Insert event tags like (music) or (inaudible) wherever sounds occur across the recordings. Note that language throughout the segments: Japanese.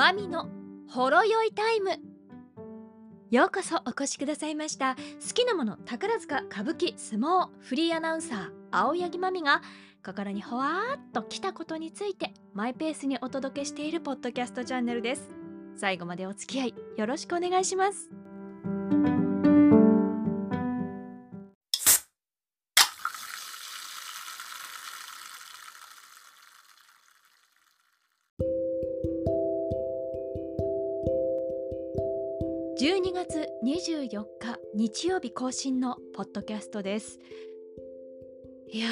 マミのほろ酔いタイム。ようこそお越しくださいました。好きなもの宝塚歌舞伎相撲フリーアナウンサー青柳まみが心にほわーっと来たことについてマイペースにお届けしているポッドキャストチャンネルです。最後までお付き合いよろしくお願いします。24日日曜日更新のポッドキャストです。いやー。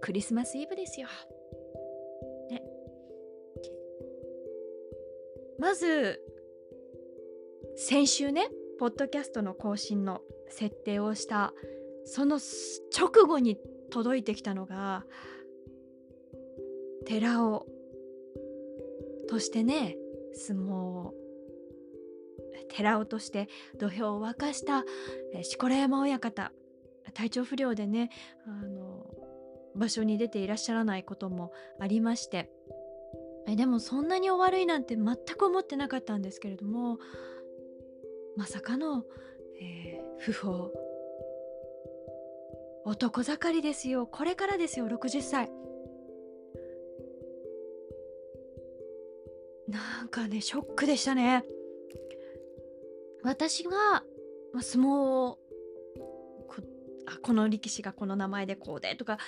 クリスマスイブですよ。ね。まず先週ねポッドキャストの更新の設定をしたその直後に届いてきたのが寺尾。としてね相撲寺尾として土俵を沸かした錣山親方。体調不良でねあの場所に出ていらっしゃらないこともありまして。えでもそんなにお悪いなんて全く思ってなかったんですけれどもまさかの、えー、不法。男盛りですよ。これからですよ60歳。なんかねショックでしたね。私が、ま、相撲をこあこの力士がこの名前でこうでとか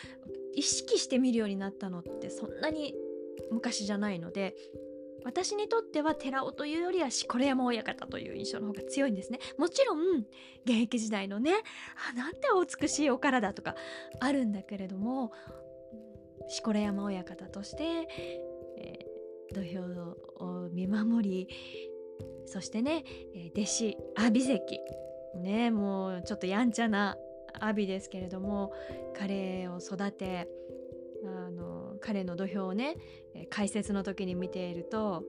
意識して見るようになったのってそんなに昔じゃないので私にとっては寺尾というよりは錣山親方という印象の方が強いんですね。もちろん現役時代のねあなんてお美しいお体とかあるんだけれども錣山親方として、えー、土俵を見守りそしてね、え弟子阿炎関。ねもうちょっとやんちゃな阿炎ですけれども彼を育てあの彼の土俵をね解説の時に見ていると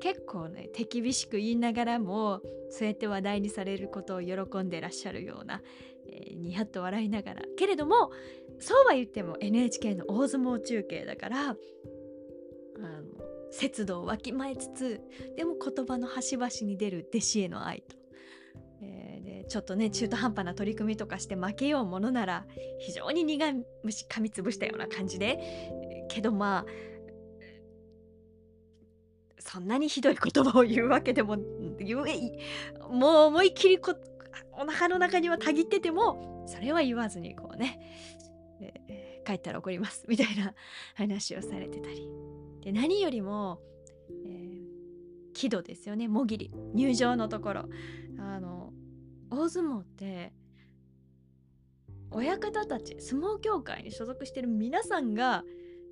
結構ね手厳しく言いながらもそうやって話題にされることを喜んでらっしゃるような、えー、にやっと笑いながら。けれどもそうは言っても NHK の大相撲中継だから節度をわきまえつつでも言葉の端々に出る弟子への愛と、えー、でちょっとね中途半端な取り組みとかして負けようものなら非常に苦虫噛みつぶしたような感じで。けどまあそんなにひどい言葉を言うわけでも言えもう思いっきりこお腹の中にはたぎっててもそれは言わずにこうね、えー、帰ったら怒ります。(laughs) みたいな話をされてたり。で何よりも、えー、木戸ですよね。もぎり。入場のところ。あの大相撲って親方たち相撲協会に所属してる皆さんが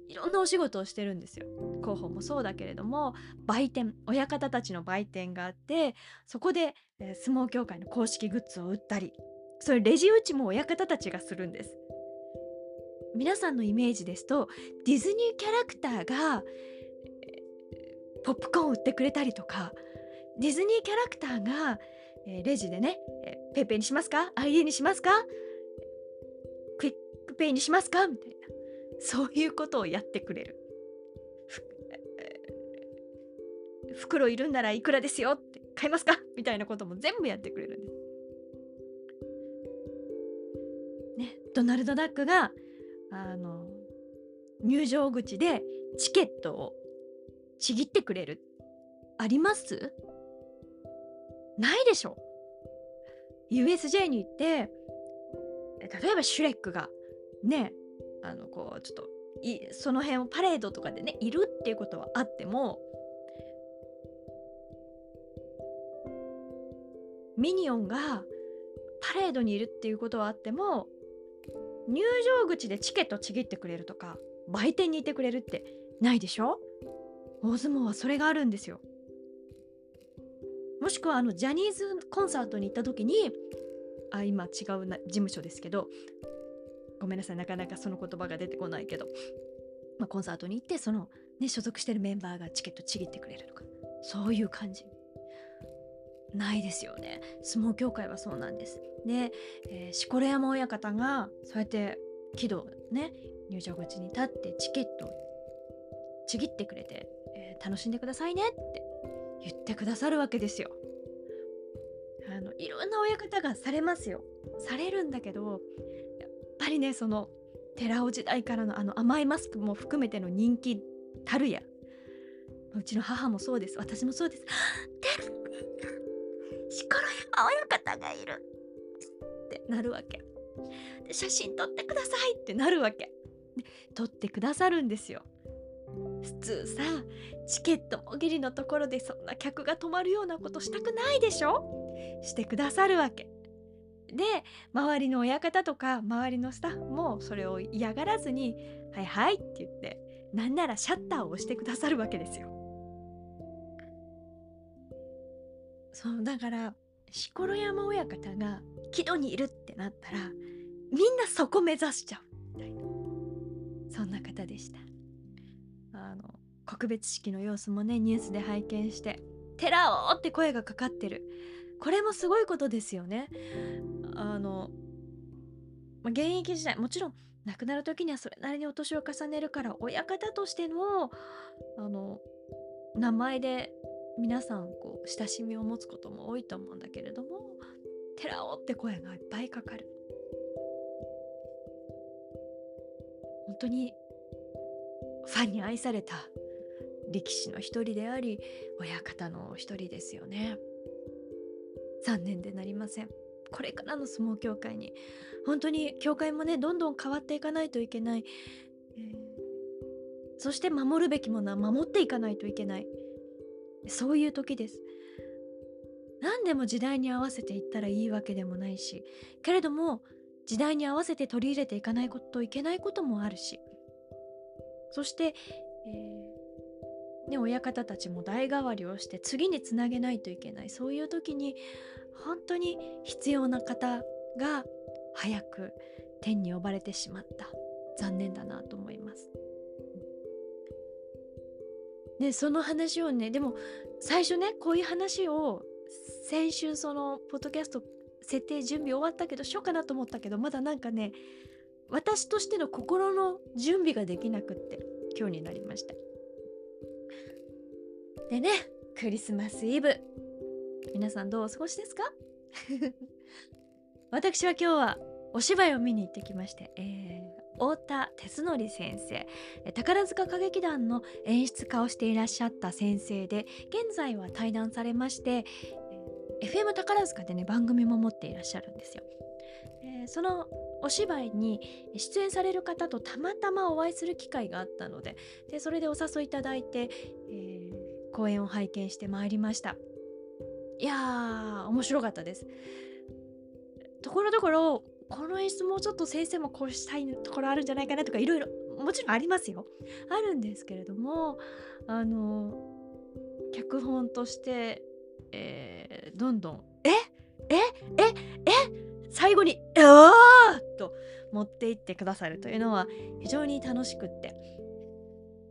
いろんなお仕事をしてるんですよ。広報もそうだけれども売店。親方たちの売店があってそこで、えー、相撲協会の公式グッズを売ったりそれレジ打ちも親方たちがするんです。皆さんのイメージですとディズニーキャラクターがポップコーン売ってくれたりとかディズニーキャラクターが、え、レジでね、ペイペイにしますか ?ID にしますか？QUICPay にしますか？みたいなそういうことをやってくれる。袋いるんならいくらですよって買いますか？みたいなことも全部やってくれるんです。ね、ドナルド・ダックがあの入場口でチケットをちぎってくれる。あります？ないでしょ。USJ に行って例えばシュレックがねあのこうちょっといその辺をパレードとかでねいるっていうことはあってもミニオンがパレードにいるっていうことはあっても入場口でチケットちぎってくれるとか売店にいてくれるってないでしょ？大相撲はそれがあるんですよ。もしくはあのジャニーズコンサートに行った時にあ今違うな事務所ですけどごめんなさいなかなかその言葉が出てこないけど、まあ、コンサートに行ってその、ね、所属してるメンバーがチケットちぎってくれるとかそういう感じ。ないですよね相撲協会はそうなんですで、えー、錣山親方がそうやって木戸ね入場口に立ってチケットちぎってくれて、えー、楽しんでくださいねって言ってくださるわけですよ。あのいろんな親方がされますよ。されるんだけどやっぱりねその寺尾時代からのあの甘いマスクも含めての人気たるやうちの母もそうです私もそうです。寺 (gasps) 錣山親方がいるってなるわけ。で写真撮ってくださいってなるわけ。で撮ってくださるんですよ。普通さチケットもぎりのところでそんな客が泊まるようなことしたくないでしょ？してくださるわけ。で周りの親方とか周りのスタッフもそれを嫌がらずに「はいはい」って言ってなんならシャッターを押してくださるわけですよ。そうだから錣山親方が木戸にいるってなったらみんなそこ目指しちゃうみたいな。そんな方でした。あの告別式の様子もねニュースで拝見して「寺尾!」って声がかかってる。これもすごいことですよね。あの、ま現役時代もちろん亡くなる時にはそれなりにお年を重ねるから親方としてのあの名前で皆さんこう親しみを持つことも多いと思うんだけれども「寺尾」って声がいっぱいかかる。本当にファンに愛された力士の一人であり親方の一人ですよね。残念でなりません。これからの相撲協会に本当に協会もねどんどん変わっていかないといけない、えー、そして守るべきものは守っていかないといけない。そういう時です。何でも時代に合わせていったらいいわけでもないしけれども時代に合わせて取り入れていかないといけないこともあるし。そして、えー、ね、親方たちも代替わりをして次につなげないといけない。そういう時に本当に必要な方が早く天に呼ばれてしまった。残念だなと思います。でその話をねでも最初ねこういう話を先週そのポッドキャスト設定準備終わったけどしようかなと思ったけどまだなんかね私としての心の準備ができなくって今日になりました。でねクリスマスイブ皆さんどうお過ごしですか？(laughs) 私は今日はお芝居を見に行ってきまして、えー、太田哲則先生。宝塚歌劇団の演出家をしていらっしゃった先生で現在は退団されまして、FM 宝塚でね番組も持っていらっしゃるんですよ。えー、そのお芝居に出演される方とたまたまお会いする機会があったのででそれでお誘いいただいて、えー、公演を拝見してまいりました。いやー面白かったです。ところどころこの演出もうちょっと先生もこうしたいところあるんじゃないかなとかいろいろもちろんありますよあるんですけれどもあの脚本として、えー、どんどん「えええええ最後に「ああ!」と持っていってくださるというのは非常に楽しくって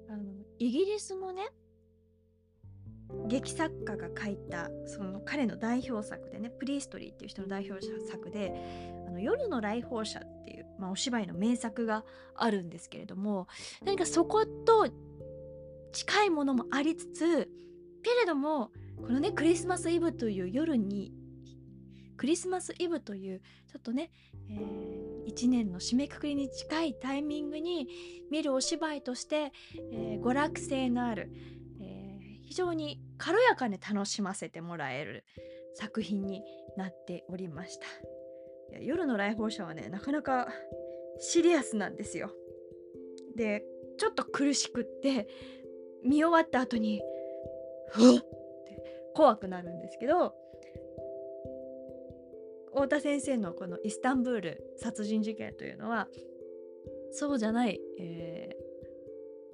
あのイギリスのね劇作家が書いたその彼の代表作でねプリーストリーっていう人の代表作で「あの夜の来訪者」っていう、まあ、お芝居の名作があるんですけれども何かそこと近いものもありつつけれどもこのねクリスマスイブという夜にクリスマスイブというちょっとね、えー、1年の締めくくりに近いタイミングに見るお芝居として、えー、娯楽性のある、非常に軽やかに楽しませてもらえる作品になっておりました。夜の来訪者はねなかなかシリアスなんですよ。でちょっと苦しくって見終わった後にふっ？って怖くなるんですけど太田先生のこのイスタンブール殺人事件というのはそうじゃない、え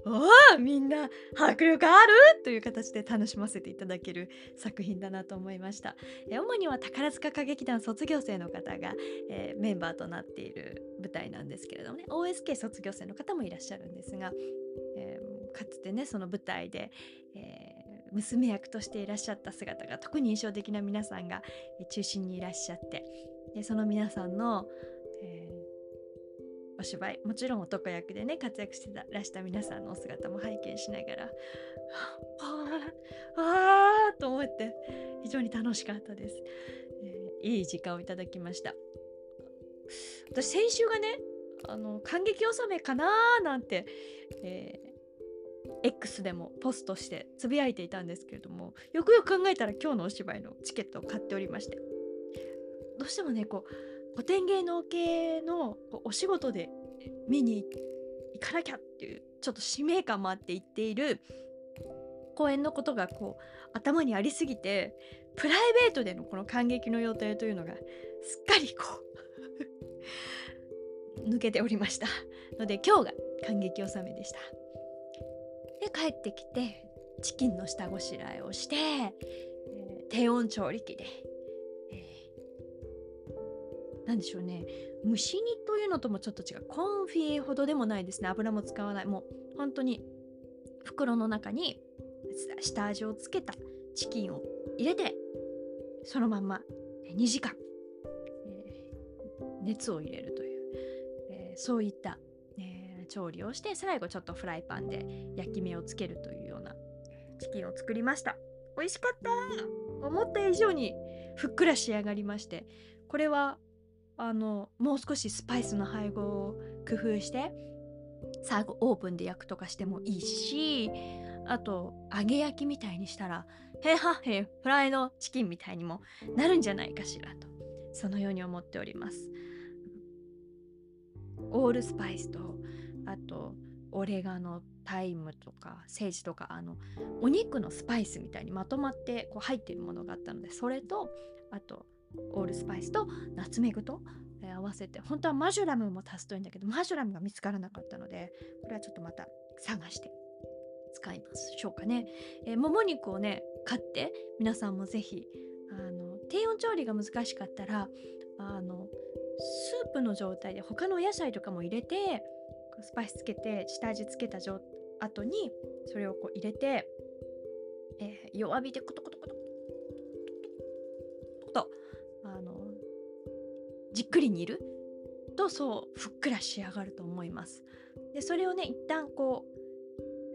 おおみんな迫力ある？という形で楽しませていただける作品だなと思いました。え主には宝塚歌劇団卒業生の方が、えー、メンバーとなっている舞台なんですけれどもね OSK 卒業生の方もいらっしゃるんですが、えー、かつてねその舞台で、えー、娘役としていらっしゃった姿が特に印象的な皆さんが中心にいらっしゃってでその皆さんの、お芝居。もちろん男役でね活躍してたらした皆さんのお姿も拝見しながらああと思って非常に楽しかったです、えー、いい時間をいただきました。私先週がねあの感激納めかなーなんて、えー、X でもポストしてつぶやいていたんですけれどもよくよく考えたら今日のお芝居のチケットを買っておりまして。どうしてもねこう古典芸能系のお仕事で見に行かなきゃっていうちょっと使命感もあって言っている公演のことがこう頭にありすぎてプライベートでのこの感激の予定というのがすっかりこう (laughs) 抜けておりました。ので今日が感激納めでした。で帰ってきてチキンの下ごしらえをして、えー、低温調理器で、何でしょうね。蒸し煮というのともちょっと違う。コンフィほどでもないですね。油も使わない。もう本当に袋の中に下味をつけたチキンを入れてそのまんま2時間、えー、熱を入れるという、えー、そういった、えー、調理をして最後ちょっとフライパンで焼き目をつけるというようなチキンを作りました。美味しかった。思った以上にふっくら仕上がりましてこれはあのもう少しスパイスの配合を工夫して最後オーブンで焼くとかしてもいいしあと揚げ焼きみたいにしたらへはへフライドチキンみたいにもなるんじゃないかしらとそのように思っております。オールスパイスとあとオレガノタイムとかセージとかあのお肉のスパイスみたいにまとまってこう入ってるものがあったのでそれとあとオールスパイスとナツメグと、えー、合わせて本当はマジュラムも足すといいんだけどマジュラムが見つからなかったのでこれはちょっとまた探して使いましょうかね。えー、もも肉をね買って皆さんもぜひあの低温調理が難しかったらあのスープの状態で他のお野菜とかも入れてスパイスつけて下味つけた後にそれをこう入れて、えー、弱火でコトコトコトじっくり煮る？とそうふっくら仕上がると思います。でそれをね一旦こ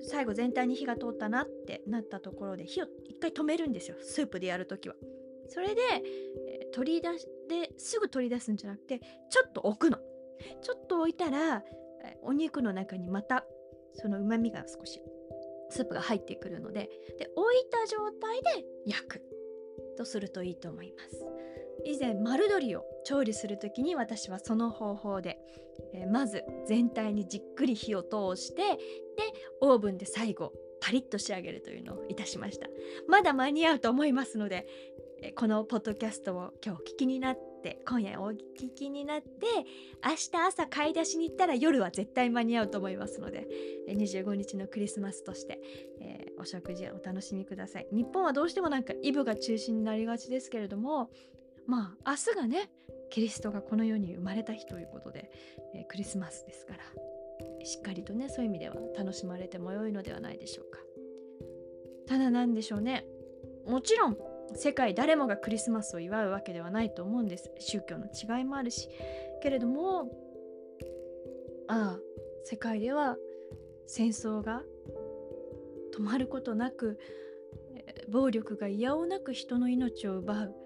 う最後全体に火が通ったなってなったところで火を一回止めるんですよスープでやるときは。それで、え、取り出しですぐ取り出すんじゃなくてちょっと置くの。ちょっと置いたら、お肉の中にまたそのうまみが少しスープが入ってくるのでで置いた状態で焼くとするといいと思います。以前丸鶏を調理する時に私はその方法で、えー、まず全体にじっくり火を通してでオーブンで最後パリッと仕上げるというのをいたしました。まだ間に合うと思いますので、えー、このポッドキャストを今日お聞きになって今夜お聞きになって明日朝買い出しに行ったら夜は絶対間に合うと思いますので25日のクリスマスとして、えー、お食事をお楽しみください。日本はどうしてもなんかイブが中心になりがちですけれどもまあ明日がねキリストがこの世に生まれた日ということで、えー、クリスマスですからしっかりとねそういう意味では楽しまれても良いのではないでしょうか。ただなんでしょうね。もちろん世界誰もがクリスマスを祝うわけではないと思うんです。宗教の違いもあるし。けれどもああ世界では戦争が止まることなく暴力がいやおなく人の命を奪う。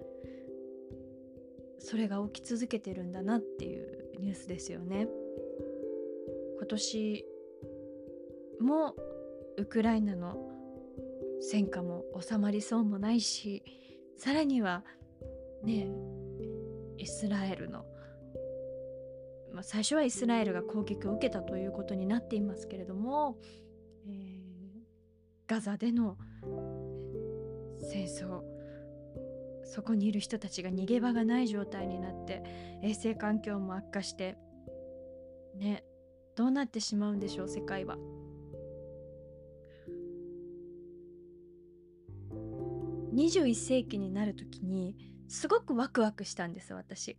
それが起き続けてるんだなっていうニュースですよね。今年もウクライナの戦火も収まりそうもないしさらにはねイスラエルの、まあ、最初はイスラエルが攻撃を受けたということになっていますけれども、えー、ガザでの戦争そこにいる人たちが逃げ場がない状態になって衛生環境も悪化してねどうなってしまうんでしょう世界は。21世紀になる時にすごくワクワクしたんです私。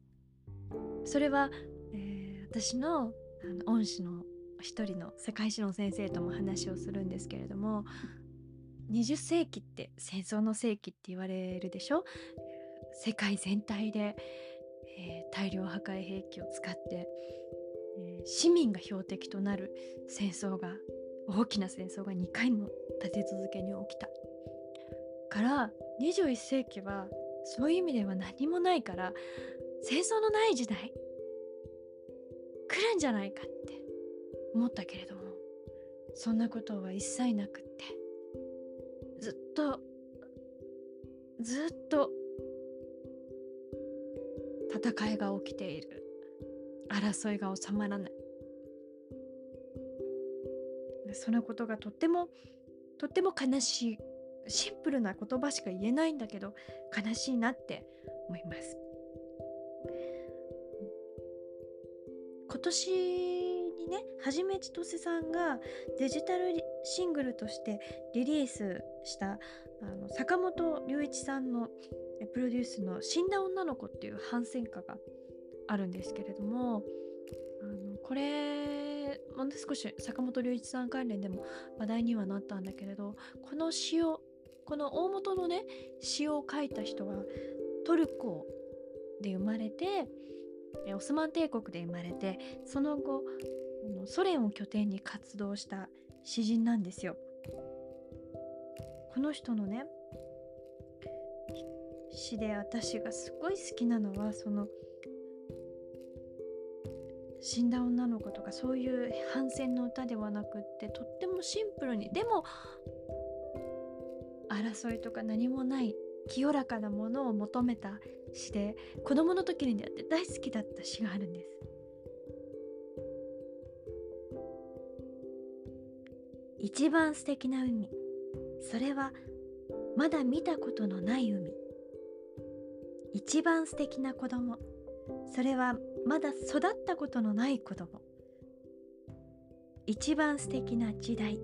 それは、えー、私のあの恩師の一人の世界史の先生とも話をするんですけれども20世紀って戦争の世紀って言われるでしょ？世界全体で、えー、大量破壊兵器を使って、えー、市民が標的となる戦争が大きな戦争が2回も立て続けに起きたから21世紀はそういう意味では何もないから戦争のない時代来るんじゃないかって思ったけれどもそんなことは一切なくってずっとずっと戦いが起きている。争いが収まらない。そのことがとってもとっても悲しいシンプルな言葉しか言えないんだけど悲しいなって思います。今年にねはじめ千歳さんがデジタルシングルとしてリリースしたあの坂本龍一さんのプロデュースの「死んだ女の子」っていう反戦歌があるんですけれどもあのこれもう少し坂本龍一さん関連でも話題にはなったんだけれどこの詩をこの大元のね詩を書いた人はトルコで生まれてオスマン帝国で生まれてその後ソ連を拠点に活動した詩人なんですよ。この人のね詩で私がすごい好きなのはその死んだ女の子とかそういう反戦の歌ではなくってとってもシンプルにでも争いとか何もない清らかなものを求めた詩で子供の時に出会って大好きだった詩があるんです。一番素敵な海。それはまだ見たことのない海。一番素敵な子供。それはまだ育ったことのない子供。一番素敵な時代。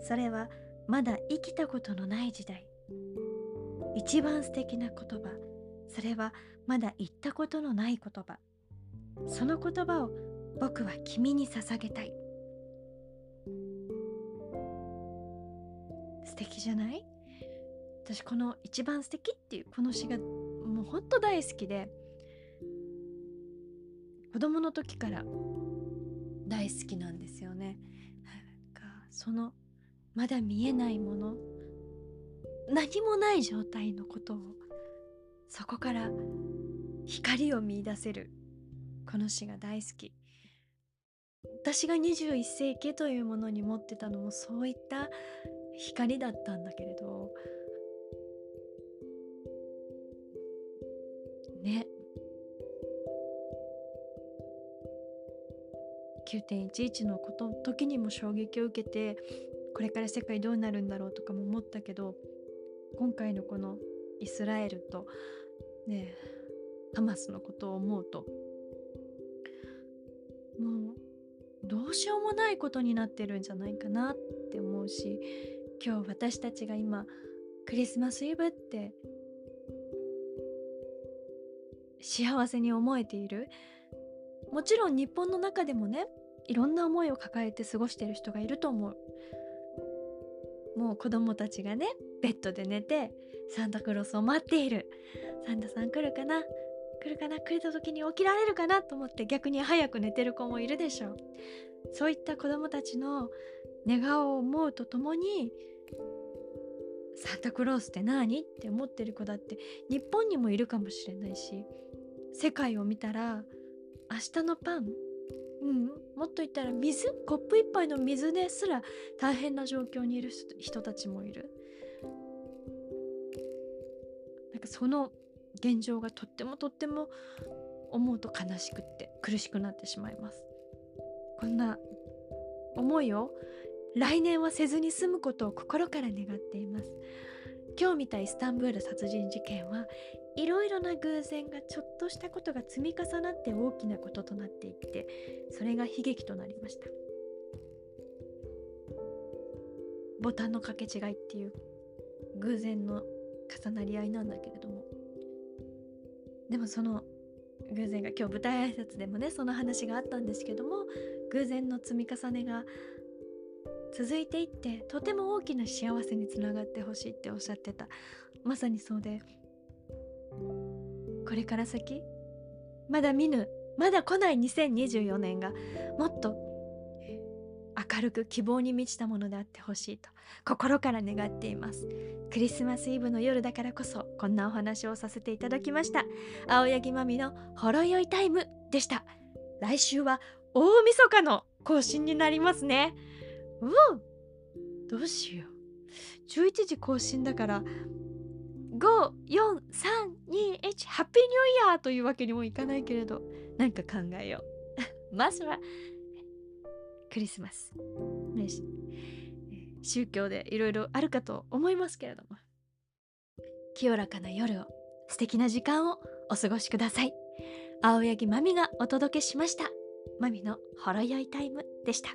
それはまだ生きたことのない時代。一番素敵な言葉。それはまだ言ったことのない言葉。その言葉を僕は君に捧げたい。素敵じゃない？私この一番素敵っていうこの詩がもうほんと大好きで子供の時から大好きなんですよね。そのまだ見えないもの何もない状態のことをそこから光を見いだせるこの詩が大好き私が21世紀というものに持ってたのもそういった光だったんだけれどね。9.11のこと時にも衝撃を受けてこれから世界どうなるんだろうとかも思ったけど今回のこのイスラエルとねハマスのことを思うともうどうしようもないことになってるんじゃないかなって思うし今日私たちが今クリスマスイブって幸せに思えている。もちろん日本の中でもねいろんな思いを抱えて過ごしている人がいると思う。もう子供たちがねベッドで寝てサンタクロースを待っている。サンタさん来るかな？来るかな？来た時に起きられるかな？と思って逆に早く寝てる子もいるでしょう。そういった子供たちの寝顔を思うとともにサンタクロースって何って思ってる子だって日本にもいるかもしれないし世界を見たら明日のパンうんもっと言ったら水コップ一杯の水ですら大変な状況にいる人たちもいる。なんかその現状がとってもとっても思うと悲しくって苦しくなってしまいます。こんな思いを来年はせずに済むことを心から願っています。今日見たイスタンブール殺人事件はいろいろな偶然がちょっとしたことが積み重なって大きなこととなっていってそれが悲劇となりました。ボタンの掛け違いっていう偶然の重なり合いなんだけれども。でもその偶然が今日舞台挨拶でもねその話があったんですけども偶然の積み重ねが続いていってとても大きな幸せにつながってほしいっておっしゃってた。まさにそうで。これから先まだ見ぬまだ来ない2024年がもっと明るく希望に満ちたものであってほしいと心から願っています。クリスマスイブの夜だからこそこんなお話をさせていただきました。青柳まみのほろ酔いタイムでした。来週は大晦日の更新になりますね。うどうしよう。11時更新だから54321ハッピーニューイヤーというわけにもいかないけれどなんか考えよう。(laughs) まずはクリスマス、ね、宗教でいろいろあるかと思いますけれども。清らかな夜を素敵な時間をお過ごしください。青柳まみがお届けしました。まみのほろ酔いタイムでした。